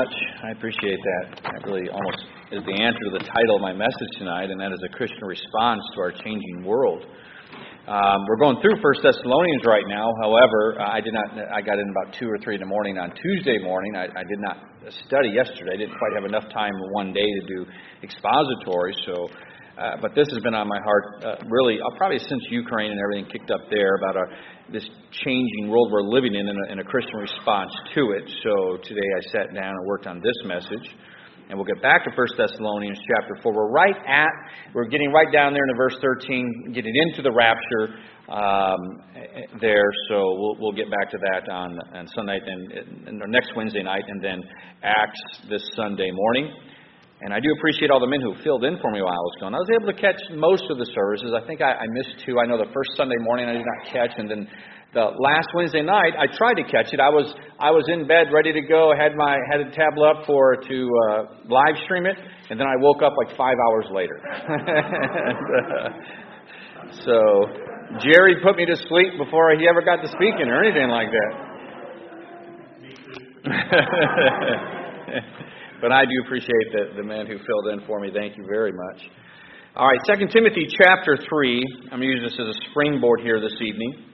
much. I appreciate that. That really almost is the answer to the title of my message tonight, and that is a Christian response to our changing world. Um, we're going through First Thessalonians right now. However, I did not. I got in about two or three in the morning on Tuesday morning. I, I did not study yesterday. I didn't quite have enough time one day to do expository. So, uh, but this has been on my heart uh, really uh, probably since Ukraine and everything kicked up there about our this changing world we're living in and a, and a Christian response to it. So today I sat down and worked on this message. And we'll get back to 1 Thessalonians chapter 4. We're right at, we're getting right down there into verse 13, getting into the rapture um, there. So we'll, we'll get back to that on, on Sunday and next Wednesday night, and then Acts this Sunday morning. And I do appreciate all the men who filled in for me while I was gone. I was able to catch most of the services. I think I, I missed two. I know the first Sunday morning I did not catch, and then the last Wednesday night, I tried to catch it. I was I was in bed ready to go. I had my had a tablet up for to uh, live stream it, and then I woke up like five hours later. and, uh, so Jerry put me to sleep before he ever got to speaking or anything like that. but I do appreciate the, the man who filled in for me. Thank you very much. All right, Second Timothy chapter three. I'm going to use this as a springboard here this evening.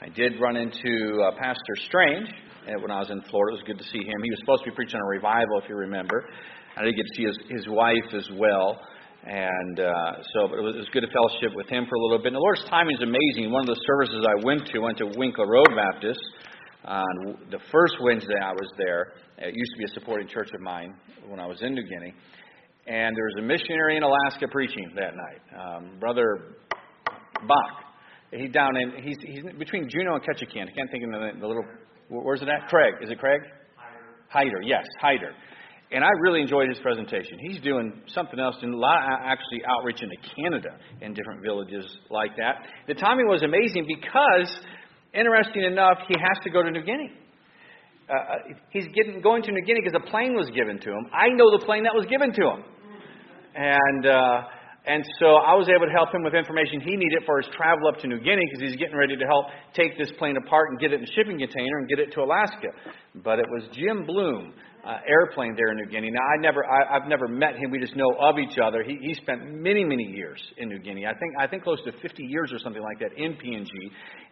I did run into uh, Pastor Strange when I was in Florida. It was good to see him. He was supposed to be preaching a revival, if you remember. I did get to see his, his wife as well. And uh, so it was, it was good to fellowship with him for a little bit. And the Lord's timing is amazing. One of the services I went to, went to Winkler Road Baptist. On the first Wednesday I was there, it used to be a supporting church of mine when I was in New Guinea. And there was a missionary in Alaska preaching that night, um, Brother Bach. He's down in, he's, he's between Juneau and Ketchikan. I can't think of the, the little, where's it at? Craig. Is it Craig? Hyder. yes, Hyder. And I really enjoyed his presentation. He's doing something else, and a lot of actually outreach into Canada in different villages like that. The timing was amazing because Interesting enough, he has to go to New Guinea. Uh, uh, he's getting, going to New Guinea because a plane was given to him. I know the plane that was given to him. And, uh, and so I was able to help him with information he needed for his travel up to New Guinea because he's getting ready to help take this plane apart and get it in a shipping container and get it to Alaska. But it was Jim Bloom uh, airplane there in New Guinea. Now, I never, I, I've never met him. We just know of each other. He, he spent many, many years in New Guinea. I think, I think close to 50 years or something like that in PNG.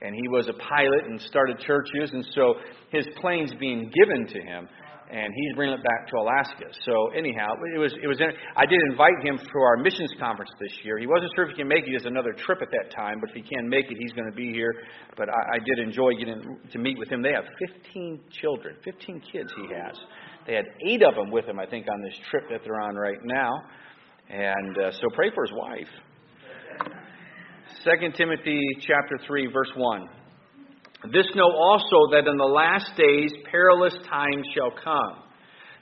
And he was a pilot and started churches. And so his plane's being given to him and he's bringing it back to Alaska. So anyhow, it was it was. In, I did invite him to our missions conference this year. He wasn't sure if he can make it. Has another trip at that time, but if he can make it, he's going to be here. But I, I did enjoy getting to meet with him. They have 15 children, 15 kids he has. They had eight of them with him, I think, on this trip that they're on right now. And uh, so pray for his wife. 2 Timothy chapter 3 verse 1. This know also that in the last days perilous times shall come.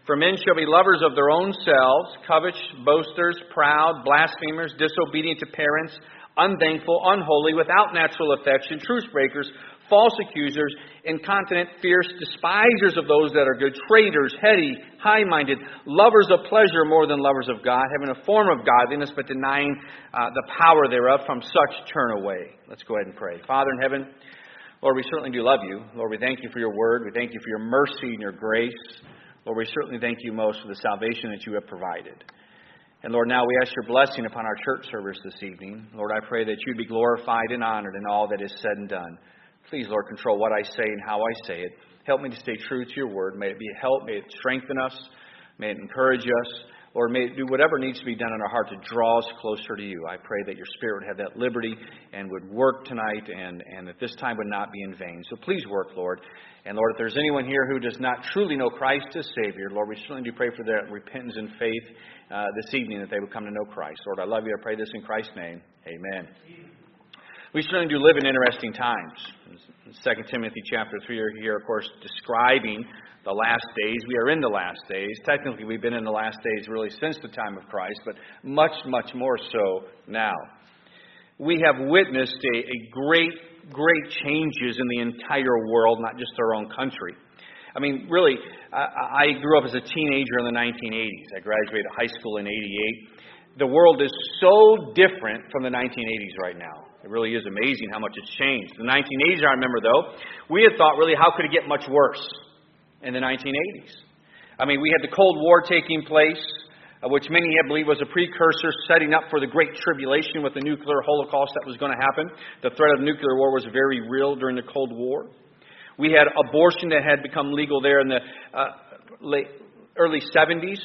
For men shall be lovers of their own selves, covetous, boasters, proud, blasphemers, disobedient to parents, unthankful, unholy, without natural affection, truce breakers, false accusers, incontinent, fierce, despisers of those that are good, traitors, heady, high minded, lovers of pleasure more than lovers of God, having a form of godliness, but denying uh, the power thereof. From such turn away. Let's go ahead and pray. Father in heaven, Lord, we certainly do love you. Lord, we thank you for your word. We thank you for your mercy and your grace. Lord, we certainly thank you most for the salvation that you have provided. And Lord, now we ask your blessing upon our church service this evening. Lord, I pray that you be glorified and honored in all that is said and done. Please, Lord, control what I say and how I say it. Help me to stay true to your word. May it be a help. May it strengthen us. May it encourage us. Lord, may do whatever needs to be done in our heart to draw us closer to you. I pray that your Spirit would have that liberty and would work tonight and, and that this time would not be in vain. So please work, Lord. And Lord, if there's anyone here who does not truly know Christ as Savior, Lord, we certainly do pray for their repentance and faith uh, this evening that they would come to know Christ. Lord, I love you. I pray this in Christ's name. Amen. We certainly do live in interesting times. 2 Timothy chapter 3 are here, of course, describing the last days. We are in the last days. Technically, we've been in the last days really since the time of Christ, but much, much more so now. We have witnessed a, a great, great changes in the entire world, not just our own country. I mean, really, I, I grew up as a teenager in the 1980s. I graduated high school in 88. The world is so different from the 1980s right now. It really is amazing how much it's changed. The 1980s, I remember, though, we had thought, really, how could it get much worse in the 1980s? I mean, we had the Cold War taking place, uh, which many have believed was a precursor setting up for the Great Tribulation with the nuclear holocaust that was going to happen. The threat of nuclear war was very real during the Cold War. We had abortion that had become legal there in the uh, late, early 70s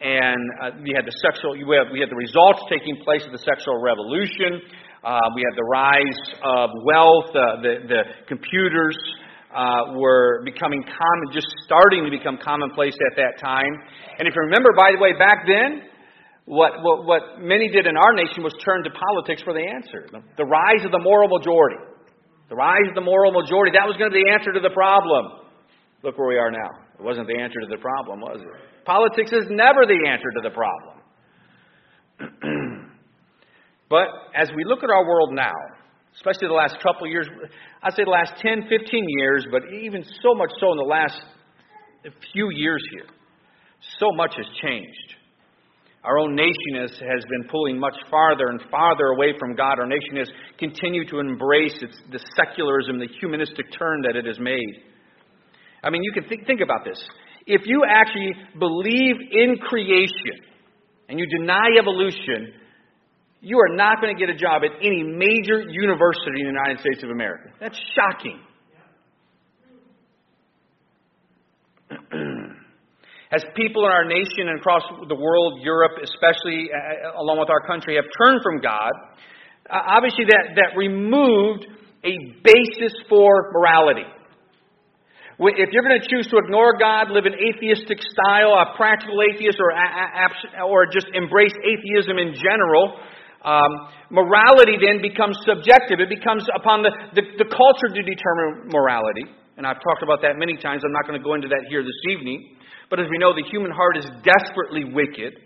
and uh, we had the sexual, we had, we had the results taking place of the sexual revolution. Uh, we had the rise of wealth. Uh, the, the computers uh, were becoming common, just starting to become commonplace at that time. And if you remember, by the way, back then, what, what, what many did in our nation was turn to politics for the answer. The, the rise of the moral majority. The rise of the moral majority, that was going to be the answer to the problem. Look where we are now. It wasn't the answer to the problem, was it? Politics is never the answer to the problem. but as we look at our world now, especially the last couple of years, I'd say the last 10, 15 years, but even so much so in the last few years here, so much has changed. Our own nation has, has been pulling much farther and farther away from God. Our nation has continued to embrace its, the secularism, the humanistic turn that it has made. I mean, you can think, think about this if you actually believe in creation and you deny evolution, you are not going to get a job at any major university in the United States of America. That's shocking. As people in our nation and across the world, Europe especially, uh, along with our country, have turned from God, uh, obviously that, that removed a basis for morality. If you're going to choose to ignore God, live an atheistic style, a practical atheist, or, or just embrace atheism in general, um, morality then becomes subjective. It becomes upon the, the, the culture to determine morality. And I've talked about that many times. I'm not going to go into that here this evening. But as we know, the human heart is desperately wicked,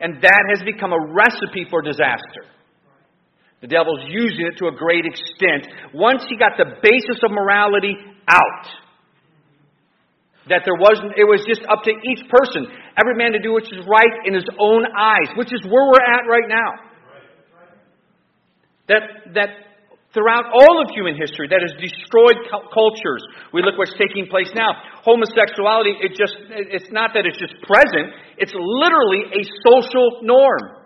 and that has become a recipe for disaster. The devil's using it to a great extent. Once he got the basis of morality out, that there wasn't, it was just up to each person, every man to do which is right in his own eyes, which is where we're at right now. That, that throughout all of human history, that has destroyed cultures. We look what's taking place now. Homosexuality, it just, it's not that it's just present, it's literally a social norm.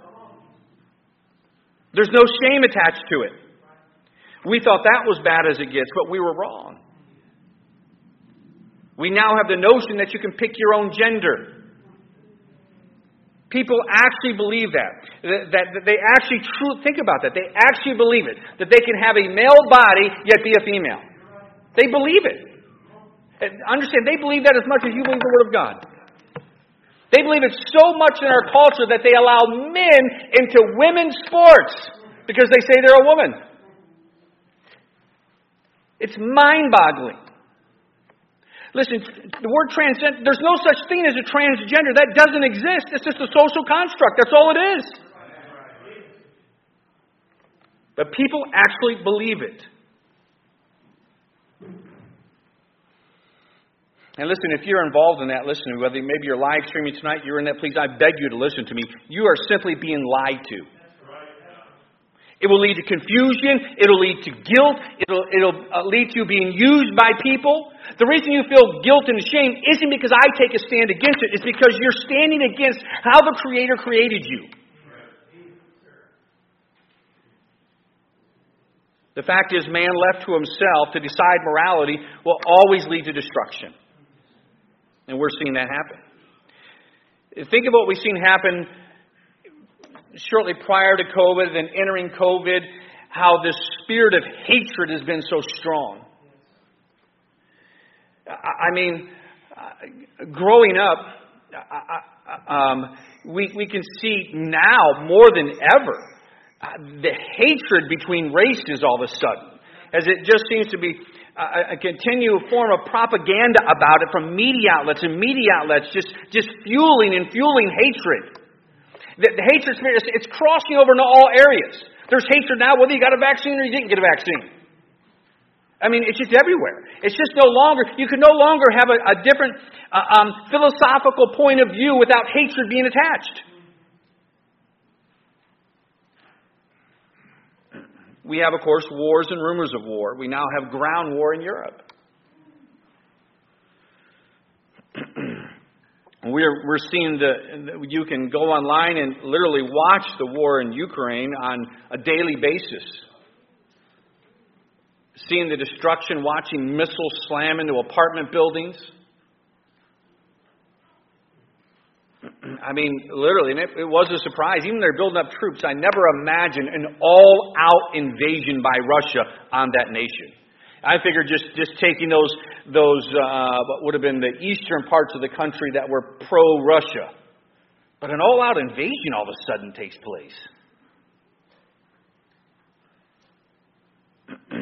There's no shame attached to it. We thought that was bad as it gets, but we were wrong. We now have the notion that you can pick your own gender. People actually believe that. That, that they actually truly think about that. They actually believe it. That they can have a male body yet be a female. They believe it. And understand, they believe that as much as you believe the Word of God. They believe it so much in our culture that they allow men into women's sports because they say they're a woman. It's mind boggling. Listen, the word transgender, there's no such thing as a transgender. That doesn't exist. It's just a social construct. That's all it is. But people actually believe it. And listen, if you're involved in that, listen, whether maybe you're live streaming tonight, you're in that, please, I beg you to listen to me. You are simply being lied to. It will lead to confusion. It'll lead to guilt. It'll, it'll uh, lead to being used by people. The reason you feel guilt and shame isn't because I take a stand against it. It's because you're standing against how the Creator created you. The fact is, man left to himself to decide morality will always lead to destruction. And we're seeing that happen. Think of what we've seen happen shortly prior to COVID and entering COVID, how this spirit of hatred has been so strong. I mean, growing up, um, we, we can see now more than ever uh, the hatred between races all of a sudden, as it just seems to be a, a continual form of propaganda about it from media outlets and media outlets, just, just fueling and fueling hatred. The, the hatred spirit, it's, it's crossing over into all areas. There's hatred now, whether you got a vaccine or you didn't get a vaccine. I mean, it's just everywhere. It's just no longer, you can no longer have a, a different uh, um, philosophical point of view without hatred being attached. We have, of course, wars and rumors of war. We now have ground war in Europe. we're, we're seeing the, you can go online and literally watch the war in Ukraine on a daily basis. Seeing the destruction, watching missiles slam into apartment buildings. I mean, literally, and it, it, was a surprise. Even they're building up troops. I never imagined an all out invasion by Russia on that nation. I figured just, just taking those, those uh, what would have been the eastern parts of the country that were pro Russia. But an all out invasion all of a sudden takes place.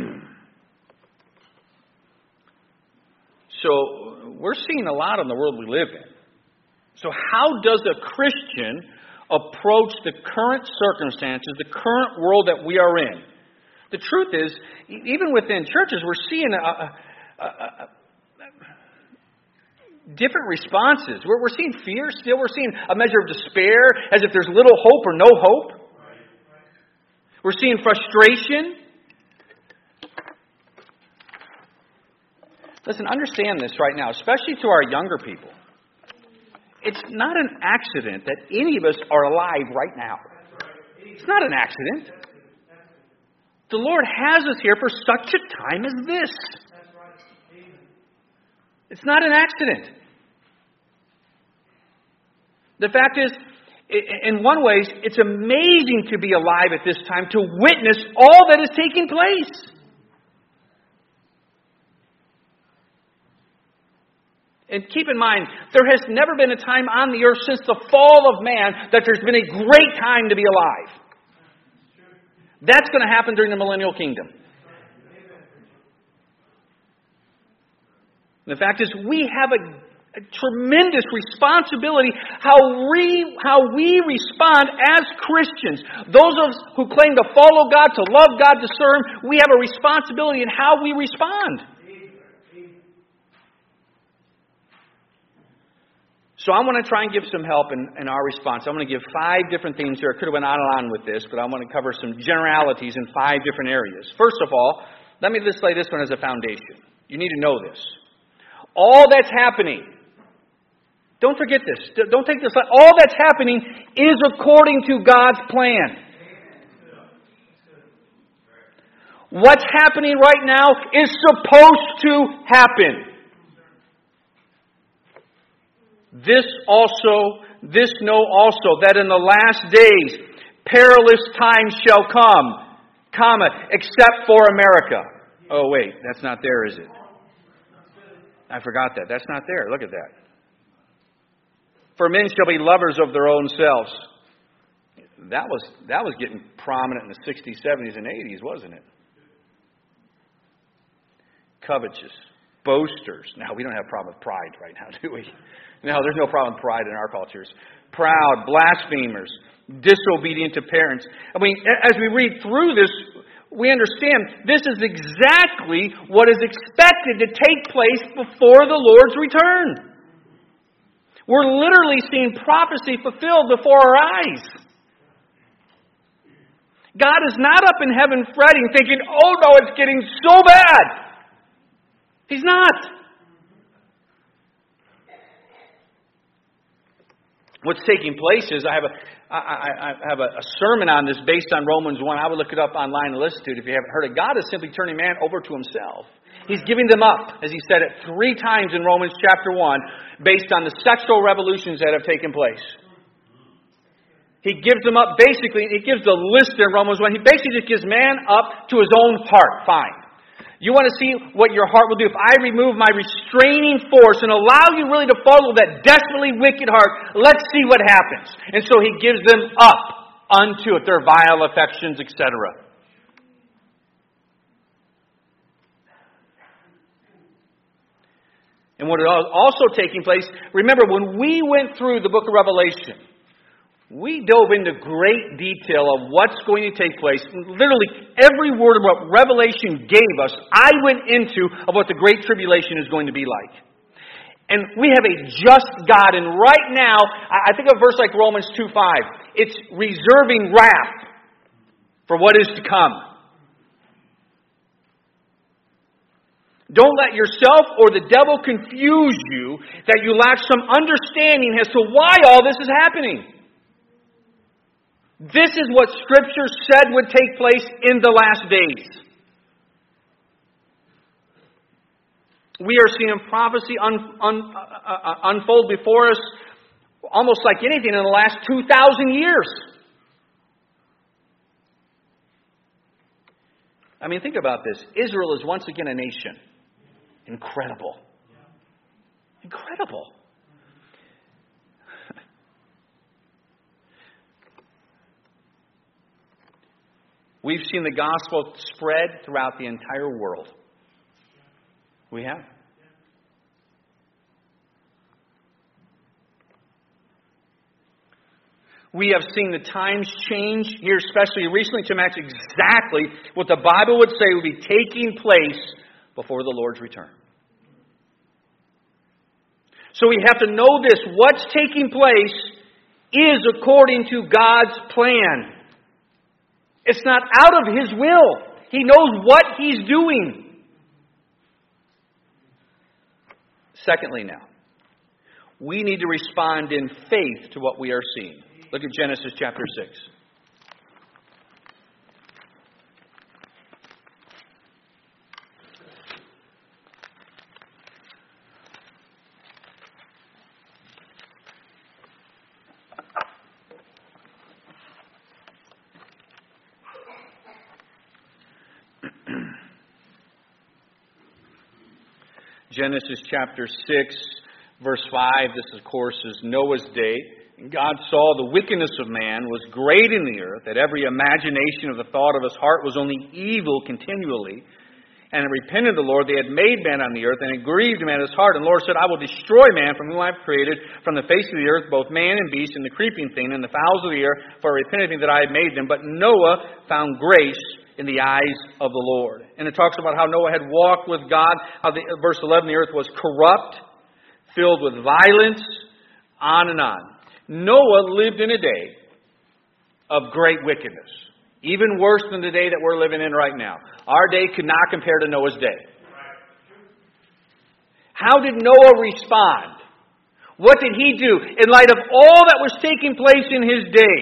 so we're seeing a lot in the world we live in. So, how does a Christian approach the current circumstances, the current world that we are in? The truth is, even within churches, we're seeing a, a, a, different responses. We're, we're seeing fear still. We're seeing a measure of despair, as if there's little hope or no hope. We're seeing frustration. Listen, understand this right now, especially to our younger people. It's not an accident that any of us are alive right now. It's not an accident. The Lord has us here for such a time as this. It's not an accident. The fact is, in one way, it's amazing to be alive at this time to witness all that is taking place. And keep in mind, there has never been a time on the earth since the fall of man that there's been a great time to be alive. That's going to happen during the millennial kingdom. The fact is, we have a, a tremendous responsibility how we, how we respond as Christians. Those of us who claim to follow God, to love God, to serve, we have a responsibility in how we respond. So I want to try and give some help in, in our response. I'm going to give five different things here. I could have went on and on with this, but I want to cover some generalities in five different areas. First of all, let me just lay this one as a foundation. You need to know this. All that's happening, don't forget this. Don't take this. All that's happening is according to God's plan. What's happening right now is supposed to happen. This also, this know also, that in the last days perilous times shall come, comma, except for America. Oh, wait, that's not there, is it? I forgot that. That's not there. Look at that. For men shall be lovers of their own selves. That was, that was getting prominent in the 60s, 70s, and 80s, wasn't it? Covetous, boasters. Now, we don't have a problem with pride right now, do we? No, there's no problem with pride in our cultures. Proud, blasphemers, disobedient to parents. I mean, as we read through this, we understand this is exactly what is expected to take place before the Lord's return. We're literally seeing prophecy fulfilled before our eyes. God is not up in heaven fretting, thinking, oh no, it's getting so bad. He's not. what's taking place is I have a I, I have a, a sermon on this based on Romans 1. I would look it up online and listen to it if you haven't heard it. God is simply turning man over to himself. He's giving them up, as he said it three times in Romans chapter 1, based on the sexual revolutions that have taken place. He gives them up basically, he gives the list in Romans 1. He basically just gives man up to his own heart. Fine. You want to see what your heart will do. If I remove my restraining force and allow you really to follow that desperately wicked heart, let's see what happens. And so he gives them up unto it, their vile affections, etc. And what is also taking place, remember when we went through the book of Revelation, we dove into great detail of what's going to take place. Literally, every word of what Revelation gave us, I went into of what the Great Tribulation is going to be like. And we have a just God. And right now, I think of a verse like Romans 2 5. It's reserving wrath for what is to come. Don't let yourself or the devil confuse you that you lack some understanding as to why all this is happening. This is what Scripture said would take place in the last days. We are seeing prophecy un, un, uh, uh, unfold before us almost like anything in the last 2,000 years. I mean, think about this. Israel is once again a nation. Incredible. Incredible. We've seen the gospel spread throughout the entire world. We have. We have seen the times change here, especially recently, to match exactly what the Bible would say would be taking place before the Lord's return. So we have to know this. What's taking place is according to God's plan. It's not out of His will. He knows what He's doing. Secondly, now, we need to respond in faith to what we are seeing. Look at Genesis chapter 6. Genesis chapter 6, verse 5. This, of course, is Noah's day. And God saw the wickedness of man was great in the earth, that every imagination of the thought of his heart was only evil continually. And it repented the Lord, they had made man on the earth, and it grieved man at his heart. And the Lord said, I will destroy man from whom I have created, from the face of the earth, both man and beast, and the creeping thing, and the fowls of the air, for I repented that I had made them. But Noah found grace in the eyes of the Lord. And it talks about how Noah had walked with God, how the, verse 11, the earth was corrupt, filled with violence, on and on. Noah lived in a day of great wickedness, even worse than the day that we're living in right now. Our day could not compare to Noah's day. How did Noah respond? What did he do in light of all that was taking place in his day?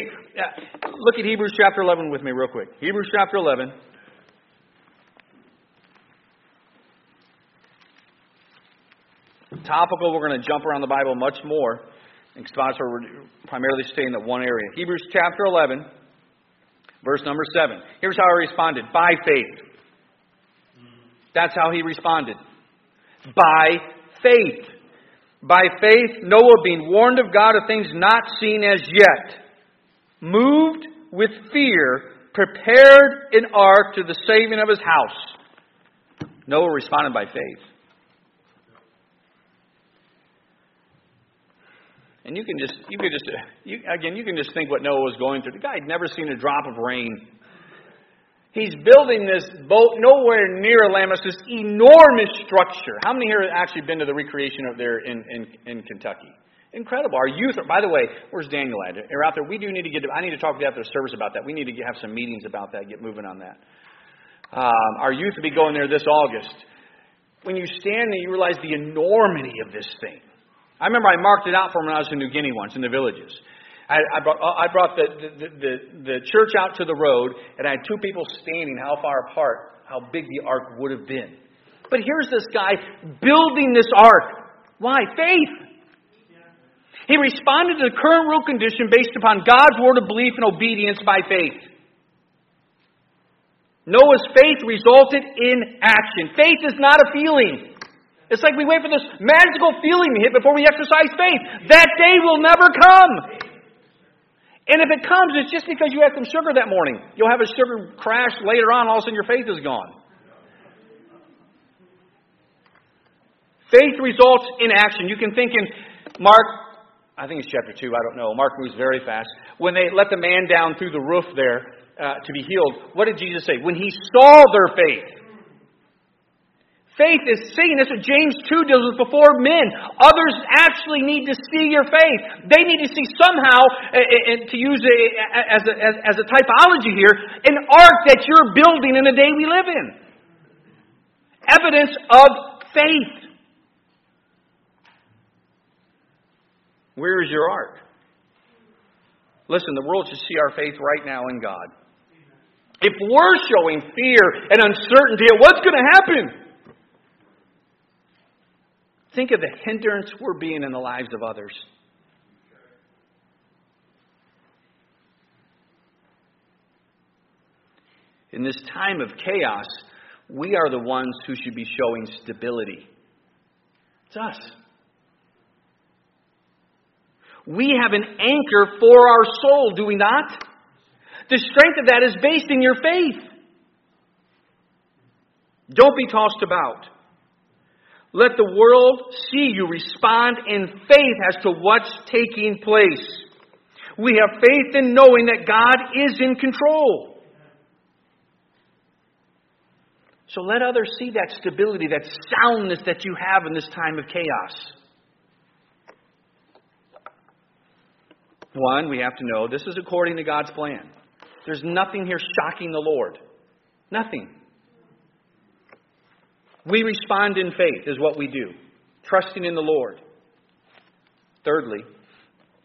Look at Hebrews chapter 11 with me, real quick. Hebrews chapter 11. Topical, we're going to jump around the Bible much more. Spots where we're primarily staying in that one area. Hebrews chapter 11, verse number 7. Here's how he responded by faith. That's how he responded. By faith. By faith, Noah, being warned of God of things not seen as yet, moved with fear, prepared an ark to the saving of his house. Noah responded by faith. And you can just, you can just, you, again, you can just think what Noah was going through. The guy had never seen a drop of rain. He's building this boat nowhere near Alamus, this enormous structure. How many here have actually been to the recreation up there in, in, in Kentucky? Incredible. Our youth, are, by the way, where's Daniel at? They're out there. We do need to get, I need to talk to you after service about that. We need to have some meetings about that, get moving on that. Um, our youth will be going there this August. When you stand there, you realize the enormity of this thing. I remember I marked it out for when I was in New Guinea once, in the villages. I, I brought, I brought the, the, the, the church out to the road, and I had two people standing how far apart, how big the ark would have been. But here's this guy building this ark. Why? Faith. He responded to the current world condition based upon God's word of belief and obedience by faith. Noah's faith resulted in action. Faith is not a feeling. It's like we wait for this magical feeling to hit before we exercise faith. That day will never come. And if it comes, it's just because you had some sugar that morning. You'll have a sugar crash later on, all of a sudden your faith is gone. Faith results in action. You can think in Mark I think it's chapter 2, I don't know. Mark moves very fast. When they let the man down through the roof there uh, to be healed, what did Jesus say? When he saw their faith. Faith is seeing. That's what James 2 deals with before men. Others actually need to see your faith. They need to see somehow, and to use a, as, a, as, a typology here, an ark that you're building in the day we live in. Evidence of faith. Where is your ark? Listen, the world should see our faith right now in God. If we're showing fear and uncertainty at what's going to happen, think of the hindrance we're being in the lives of others. In this time of chaos, we are the ones who should be showing stability. It's us. We have an anchor for our soul, do we not? The strength of that is based in your faith. Don't be tossed about. Let the world see you respond in faith as to what's taking place. We have faith in knowing that God is in control. So let others see that stability, that soundness that you have in this time of chaos. One, we have to know this is according to God's plan. There's nothing here shocking the Lord. Nothing. We respond in faith, is what we do, trusting in the Lord. Thirdly,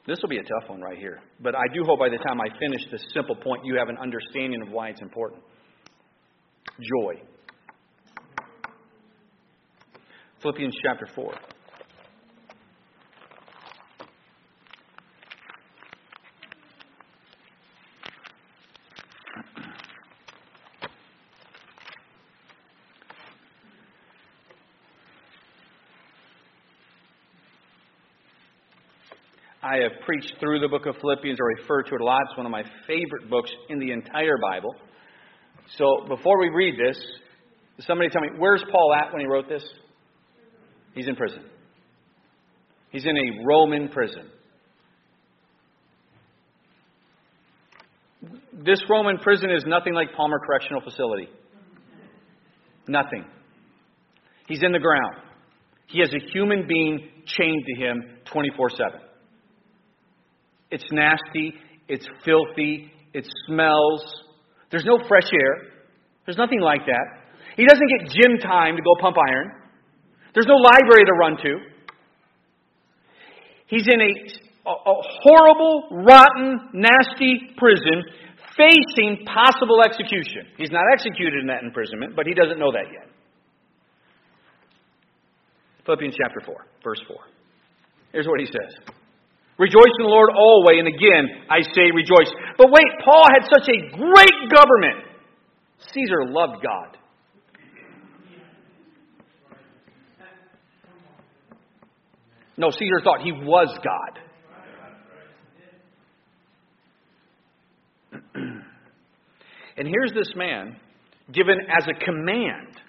this will be a tough one right here, but I do hope by the time I finish this simple point, you have an understanding of why it's important. Joy. Philippians chapter 4. I have preached through the book of Philippians or referred to it a lot. It's one of my favorite books in the entire Bible. So before we read this, somebody tell me, where's Paul at when he wrote this? He's in prison. He's in a Roman prison. This Roman prison is nothing like Palmer Correctional Facility. Nothing. He's in the ground. He has a human being chained to him 24 7. It's nasty. It's filthy. It smells. There's no fresh air. There's nothing like that. He doesn't get gym time to go pump iron. There's no library to run to. He's in a, a, horrible, rotten, nasty prison facing possible execution. He's not executed in that imprisonment, but he doesn't know that yet. Philippians chapter 4, verse 4. Here's what he says Rejoice in the Lord always, and again I say rejoice. But wait, Paul had such a great government. Caesar loved God. No, Caesar thought he was God. and here's this man given as a command,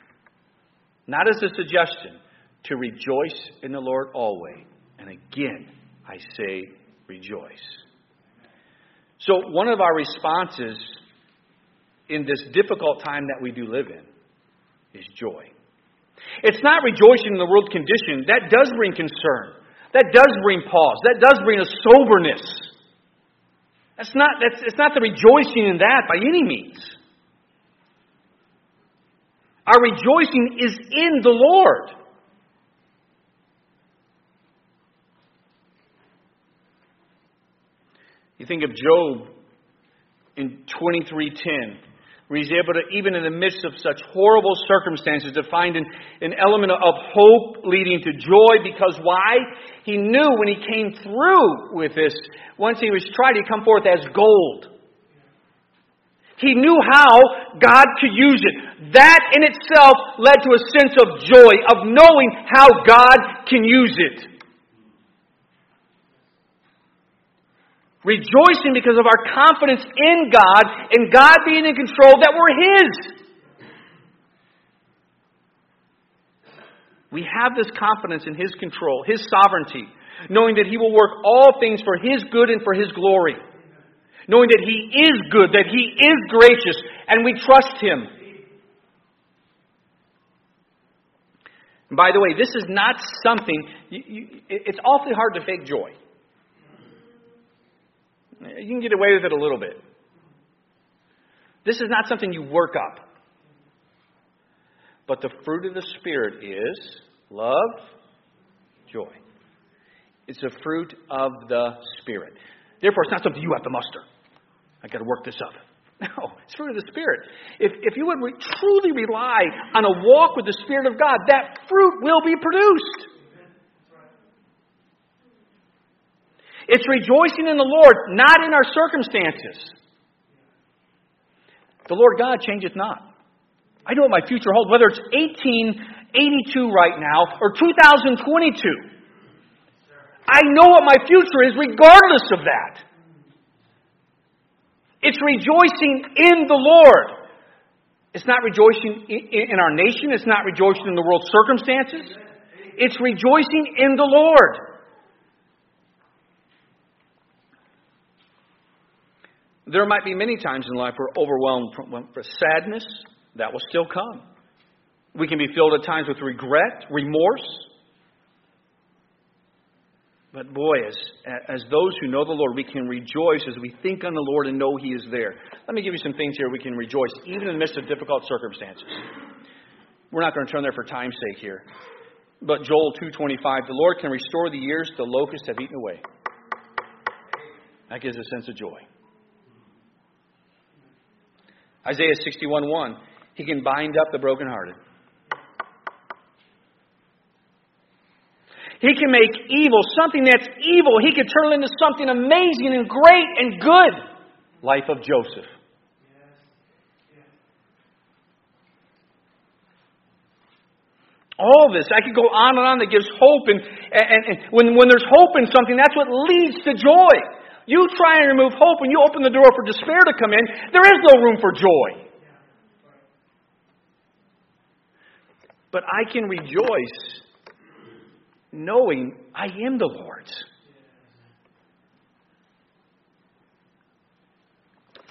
not as a suggestion, to rejoice in the Lord always. And again, I say rejoice. So, one of our responses in this difficult time that we do live in is joy. It's not rejoicing in the world condition. That does bring concern. That does bring pause. That does bring a soberness. That's not, that's, it's not the rejoicing in that by any means. Our rejoicing is in the Lord. You think of Job in 23:10, where he's able to, even in the midst of such horrible circumstances, to find an, an element of hope leading to joy. Because why? He knew when he came through with this, once he was tried, he'd come forth as gold. He knew how God could use it. That in itself led to a sense of joy, of knowing how God can use it. Rejoicing because of our confidence in God and God being in control that we're His. We have this confidence in His control, His sovereignty, knowing that He will work all things for His good and for His glory. Knowing that He is good, that He is gracious, and we trust Him. By the way, this is not something, you, you, it's awfully hard to fake joy. You can get away with it a little bit. This is not something you work up. But the fruit of the Spirit is love, joy. It's a fruit of the Spirit. Therefore, it's not something you have to muster. I've got to work this up. No, it's fruit of the Spirit. If, if you would re- truly rely on a walk with the Spirit of God, that fruit will be produced. It's rejoicing in the Lord, not in our circumstances. The Lord God changeth not. I know what my future holds, whether it's 1882 right now or 2022. I know what my future is regardless of that. It's rejoicing in the Lord. It's not rejoicing in our nation. It's not rejoicing in the world's circumstances. It's rejoicing in the Lord. There might be many times in life we're overwhelmed for sadness. That will still come. We can be filled at times with regret, remorse. But boy, as, as those who know the Lord, we can rejoice as we think on the Lord and know He is there. Let me give you some things here we can rejoice, even in the midst of difficult circumstances. We're not going to turn there for time's sake here. But Joel 2.25, the Lord can restore the years the locusts have eaten away. That gives a sense of joy. Isaiah 61 1. He can bind up the brokenhearted. He can make evil something that's evil. He can turn it into something amazing and great and good. Life of Joseph. All this, I could go on and on that gives hope. And, and, and when, when there's hope in something, that's what leads to joy. You try and remove hope and you open the door for despair to come in, there is no room for joy. But I can rejoice knowing I am the Lord's.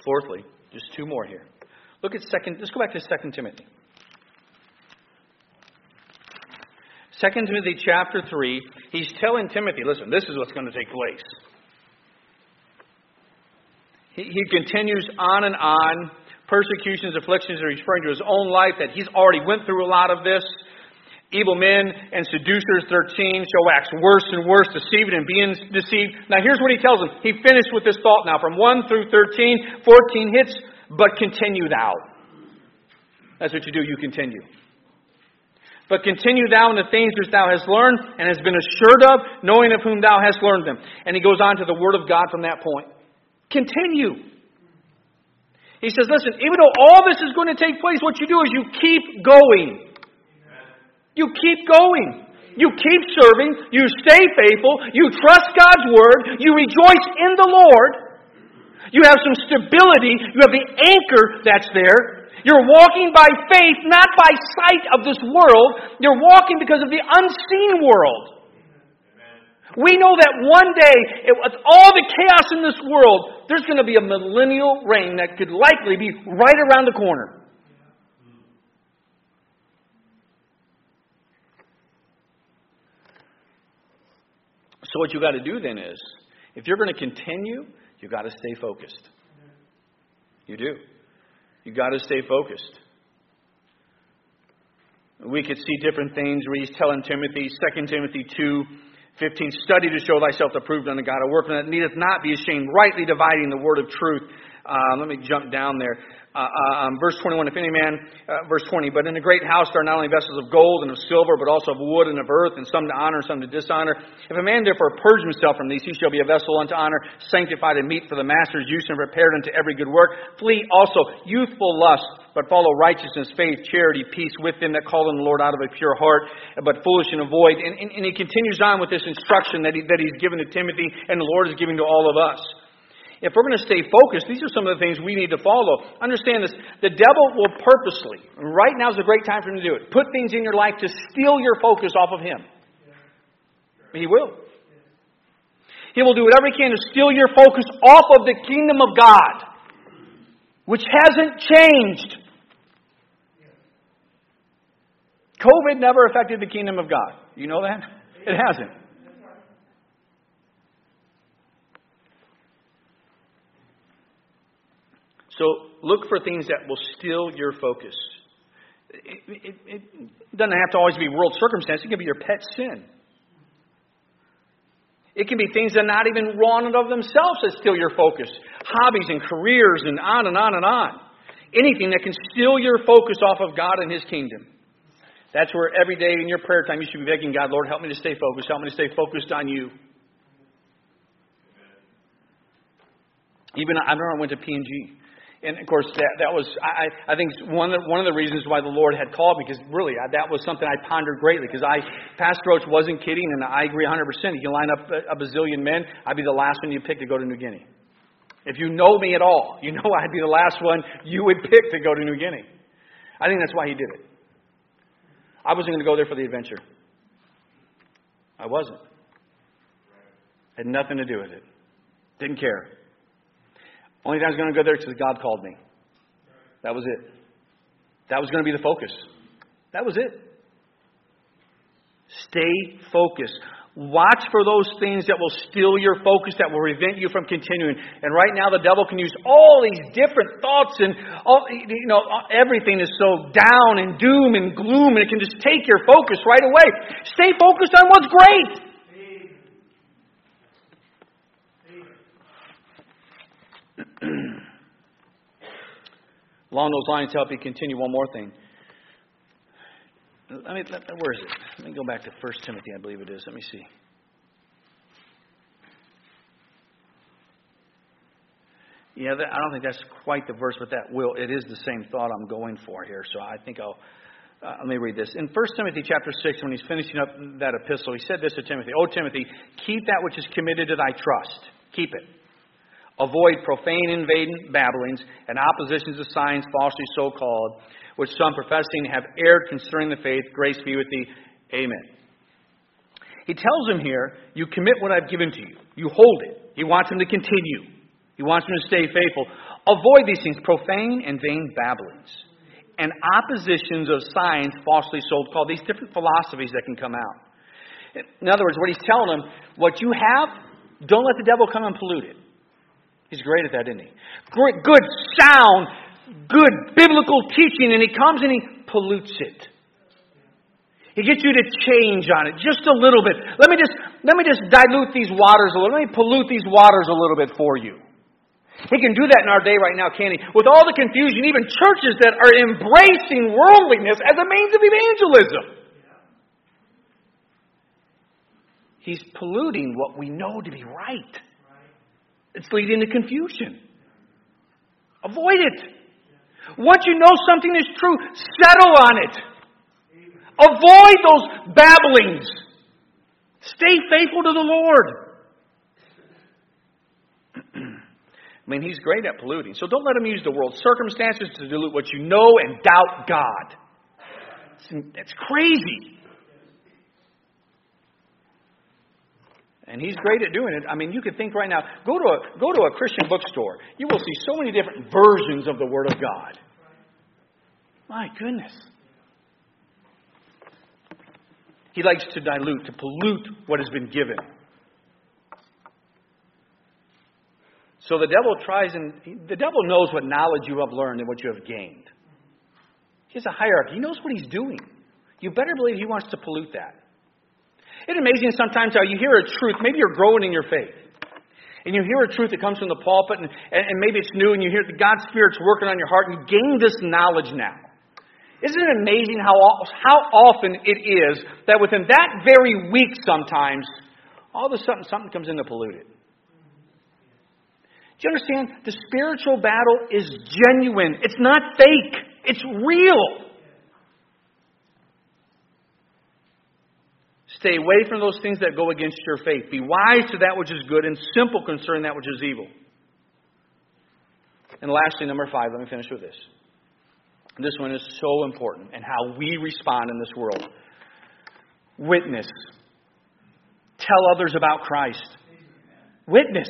Fourthly, just two more here. Look at second. Let's go back to Second Timothy. Second Timothy chapter three. He's telling Timothy, listen, this is what's going to take place. He, continues on and on. Persecutions, afflictions, are referring to his own life that he's already went through a lot of this. Evil men and seducers, 13, shall wax worse and worse, deceiving and being deceived. Now, here's what he tells them. He finished with this thought now. From 1 through 13, 14 hits, but continue thou. That's what you do, you continue. But continue thou in the things which thou hast learned and hast been assured of, knowing of whom thou hast learned them. And he goes on to the Word of God from that point. Continue. He says, listen, even though all this is going to take place, what you do is you keep going. You keep going. You keep serving. You stay faithful. You trust God's word. You rejoice in the Lord. You have some stability. You have the anchor that's there. You're walking by faith, not by sight of this world. You're walking because of the unseen world. We know that one day, with all the chaos in this world, there's going to be a millennial reign that could likely be right around the corner. So, what you got to do then is, if you're going to continue, you got to stay focused. You do. You got to stay focused. We could see different things where he's telling Timothy, 2 Timothy 2 15, study to show thyself approved unto God, a workman that needeth not be ashamed, rightly dividing the word of truth. Uh, let me jump down there. Uh, uh, um, verse 21, if any man, uh, verse 20, but in a great house there are not only vessels of gold and of silver, but also of wood and of earth, and some to honor and some to dishonor. If a man therefore purge himself from these, he shall be a vessel unto honor, sanctified and meet for the master's use, and prepared unto every good work. Flee also youthful lust, but follow righteousness, faith, charity, peace with them that call on the Lord out of a pure heart, but foolish and avoid. And, and, and he continues on with this instruction that, he, that he's given to Timothy, and the Lord is giving to all of us. If we're going to stay focused, these are some of the things we need to follow. Understand this the devil will purposely, right now is a great time for him to do it, put things in your life to steal your focus off of him. He will. He will do whatever he can to steal your focus off of the kingdom of God, which hasn't changed. COVID never affected the kingdom of God. You know that? It hasn't. So look for things that will steal your focus. It, it, it doesn't have to always be world circumstance. It can be your pet sin. It can be things that are not even wrong and of themselves that steal your focus. Hobbies and careers and on and on and on. Anything that can steal your focus off of God and His kingdom. That's where every day in your prayer time you should be begging God, Lord, help me to stay focused. Help me to stay focused on you. Even I remember I went to PNG. And of course, that, that was, I, I think, one of, the, one of the reasons why the Lord had called because really, I, that was something I pondered greatly. Because I, Pastor Roach wasn't kidding, and I agree 100%. You can line up a, a bazillion men, I'd be the last one you pick to go to New Guinea. If you know me at all, you know I'd be the last one you would pick to go to New Guinea. I think that's why he did it. I wasn't going to go there for the adventure. I wasn't. Had nothing to do with it. Didn't care. Only time I was going to go there because God called me. That was it. That was going to be the focus. That was it. Stay focused. Watch for those things that will steal your focus, that will prevent you from continuing. And right now, the devil can use all these different thoughts and all, you know, everything is so down and doom and gloom, and it can just take your focus right away. Stay focused on what's great. Along those lines, help you continue one more thing. Let me, let, where is it? Let me go back to 1 Timothy, I believe it is. Let me see. Yeah, that, I don't think that's quite the verse, but that will. It is the same thought I'm going for here. So I think I'll. Uh, let me read this. In 1 Timothy chapter 6, when he's finishing up that epistle, he said this to Timothy O Timothy, keep that which is committed to thy trust. Keep it. Avoid profane invading babblings and oppositions of signs falsely so called, which some professing have erred concerning the faith. Grace be with thee. Amen. He tells him here, You commit what I've given to you. You hold it. He wants him to continue. He wants him to stay faithful. Avoid these things, profane and vain babblings, and oppositions of signs falsely so called. These different philosophies that can come out. In other words, what he's telling them, what you have, don't let the devil come and pollute it. He's great at that, isn't he? Good, sound, good biblical teaching, and he comes and he pollutes it. He gets you to change on it just a little bit. Let me just let me just dilute these waters a little. Let me pollute these waters a little bit for you. He can do that in our day right now, can he? With all the confusion, even churches that are embracing worldliness as a means of evangelism. He's polluting what we know to be right. It's leading to confusion. Avoid it. Once you know something is true, settle on it. Avoid those babblings. Stay faithful to the Lord. I mean, he's great at polluting. So don't let him use the world's circumstances to dilute what you know and doubt God. It's crazy. And he's great at doing it. I mean, you could think right now, go to a, go to a Christian bookstore. You will see so many different versions of the Word of God. My goodness. He likes to dilute, to pollute what has been given. So the devil tries and the devil knows what knowledge you have learned and what you have gained. He has a hierarchy. He knows what he's doing. You better believe he wants to pollute that. Isn't it amazing sometimes how you hear a truth, maybe you're growing in your faith. And you hear a truth that comes from the pulpit, and, and maybe it's new, and you hear that God's Spirit's working on your heart, and you gain this knowledge now. Isn't it amazing how, how often it is that within that very week sometimes, all of a sudden something comes in to pollute it? Do you understand? The spiritual battle is genuine. It's not fake. It's real. Stay away from those things that go against your faith. Be wise to that which is good and simple concerning that which is evil. And lastly, number five, let me finish with this. This one is so important and how we respond in this world. Witness. Tell others about Christ. Witness.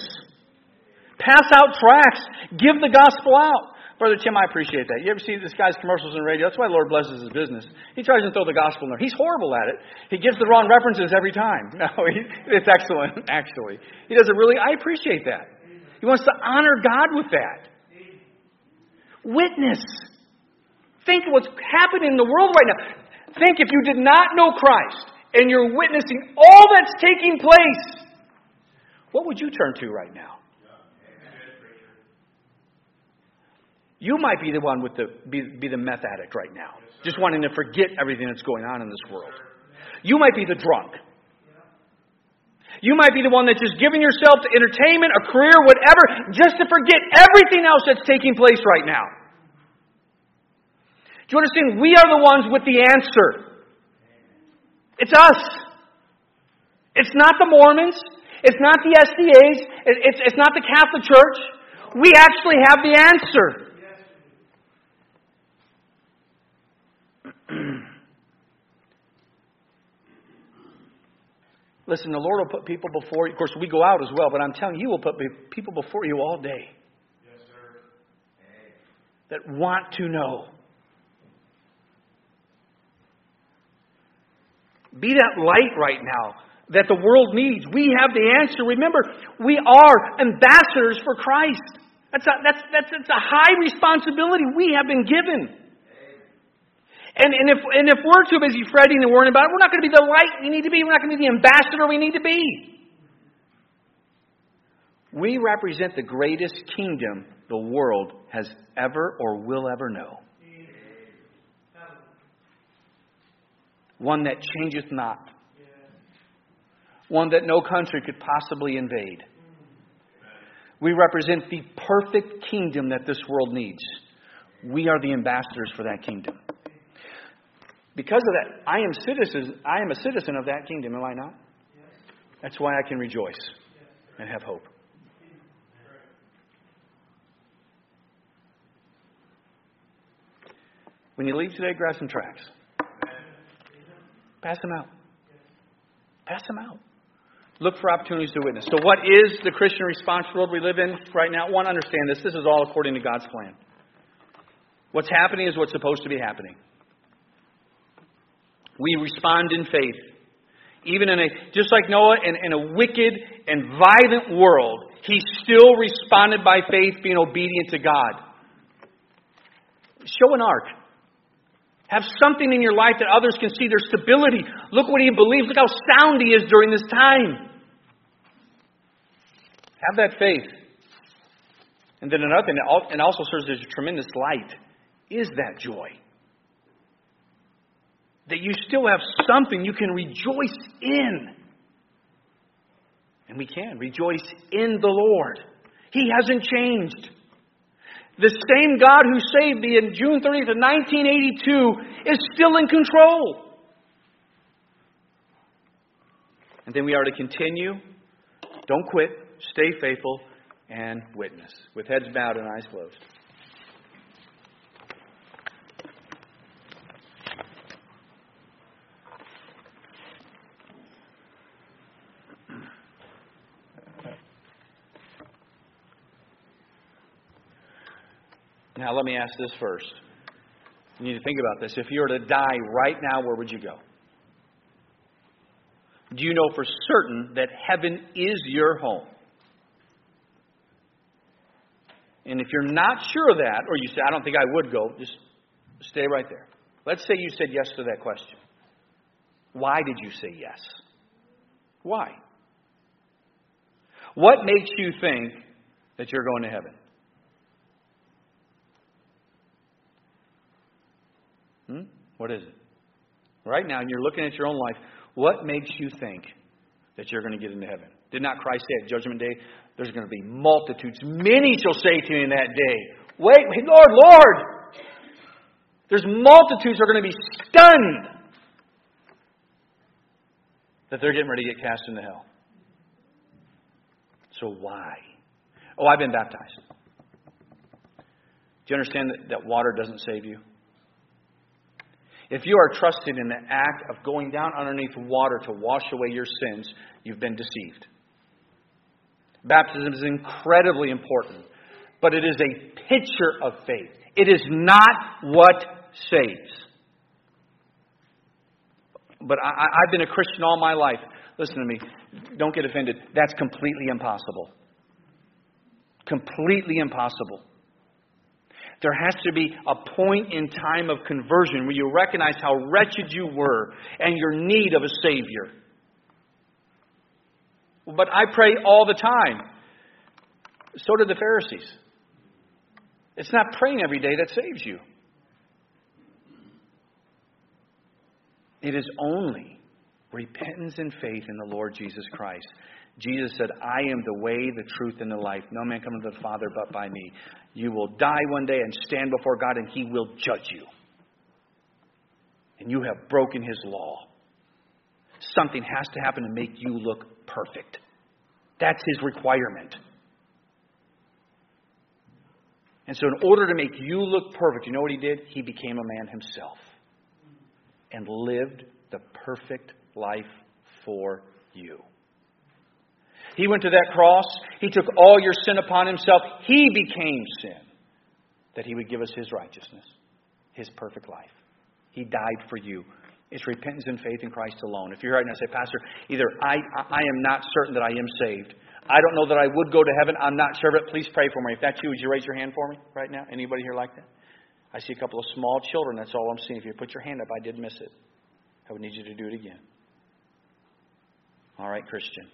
Pass out tracts. Give the gospel out. Brother Tim, I appreciate that. You ever see this guy's commercials on radio? That's why the Lord blesses his business. He tries to throw the gospel in there. He's horrible at it. He gives the wrong references every time. No, he, it's excellent, actually. He does it really, I appreciate that. He wants to honor God with that. Witness. Think of what's happening in the world right now. Think if you did not know Christ and you're witnessing all that's taking place, what would you turn to right now? You might be the one with the be, be the meth addict right now, just wanting to forget everything that's going on in this world. You might be the drunk. You might be the one that's just giving yourself to entertainment, a career, whatever, just to forget everything else that's taking place right now. Do you understand? We are the ones with the answer. It's us. It's not the Mormons. It's not the SDAs. It's, it's not the Catholic Church. We actually have the answer. Listen, the Lord will put people before you. Of course, we go out as well, but I'm telling you, He will put people before you all day. Yes, sir. That want to know. Be that light right now that the world needs. We have the answer. Remember, we are ambassadors for Christ. That's a, that's, that's, that's a high responsibility we have been given. And, and, if, and if we're too busy fretting and worrying about it, we're not going to be the light we need to be. We're not going to be the ambassador we need to be. We represent the greatest kingdom the world has ever or will ever know. One that changeth not. One that no country could possibly invade. We represent the perfect kingdom that this world needs. We are the ambassadors for that kingdom. Because of that, I am citizen. I am a citizen of that kingdom, am I not? That's why I can rejoice and have hope. When you leave today, grab some tracts. Pass them out. Pass them out. Look for opportunities to witness. So, what is the Christian response world we live in right now? One, understand this. This is all according to God's plan. What's happening is what's supposed to be happening we respond in faith. Even in a, just like Noah, in, in a wicked and violent world, he still responded by faith, being obedient to God. Show an ark. Have something in your life that others can see their stability. Look what he believes. Look how sound he is during this time. Have that faith. And then another thing, and also serves as a tremendous light, is that joy that you still have something you can rejoice in. And we can rejoice in the Lord. He hasn't changed. The same God who saved me in June 30th of 1982 is still in control. And then we are to continue. Don't quit. Stay faithful and witness. With heads bowed and eyes closed. Now, let me ask this first. You need to think about this. If you were to die right now, where would you go? Do you know for certain that heaven is your home? And if you're not sure of that, or you say, I don't think I would go, just stay right there. Let's say you said yes to that question. Why did you say yes? Why? What makes you think that you're going to heaven? What is it? Right now, you're looking at your own life, what makes you think that you're going to get into heaven? Did not Christ say at Judgment Day, there's going to be multitudes? Many shall say to me in that day, Wait, wait Lord, Lord! There's multitudes are going to be stunned that they're getting ready to get cast into hell. So why? Oh, I've been baptized. Do you understand that, that water doesn't save you? If you are trusted in the act of going down underneath water to wash away your sins, you've been deceived. Baptism is incredibly important, but it is a picture of faith. It is not what saves. But I, have been a Christian all my life. Listen to me. Don't get offended. That's completely impossible. Completely impossible. There has to be a point in time of conversion where you recognize how wretched you were and your need of a Savior. But I pray all the time. So did the Pharisees. It's not praying every day that saves you. It is only repentance and faith in the Lord Jesus Christ. Jesus said, I am the way, the truth, and the life. No man cometh to the Father but by me. You will die one day and stand before God, and He will judge you. And you have broken His law. Something has to happen to make you look perfect. That's His requirement. And so, in order to make you look perfect, you know what He did? He became a man Himself and lived the perfect life for you. He went to that cross. He took all your sin upon himself. He became sin that he would give us his righteousness, his perfect life. He died for you. It's repentance and faith in Christ alone. If you're right now, say, Pastor, either I, I am not certain that I am saved. I don't know that I would go to heaven. I'm not sure of it. Please pray for me. If that's you, would you raise your hand for me right now? Anybody here like that? I see a couple of small children. That's all I'm seeing. If you put your hand up, I did miss it. I would need you to do it again. All right, Christian.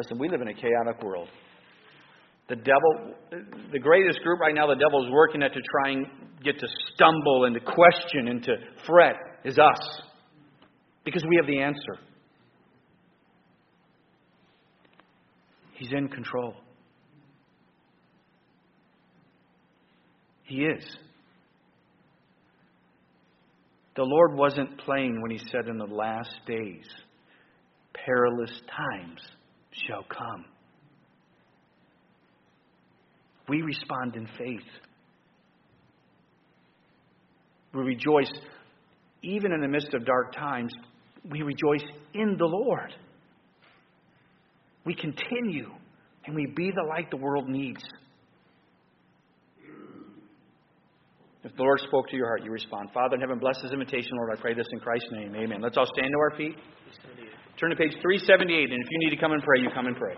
Listen, we live in a chaotic world. The devil, the greatest group right now, the devil is working at to try and get to stumble and to question and to fret is us. Because we have the answer. He's in control. He is. The Lord wasn't playing when He said in the last days, perilous times shall come. We respond in faith. We rejoice, even in the midst of dark times, we rejoice in the Lord. We continue and we be the light the world needs. If the Lord spoke to your heart, you respond. Father in heaven, bless this invitation, Lord. I pray this in Christ's name. Amen. Let's all stand to our feet. Turn to page 378, and if you need to come and pray, you come and pray.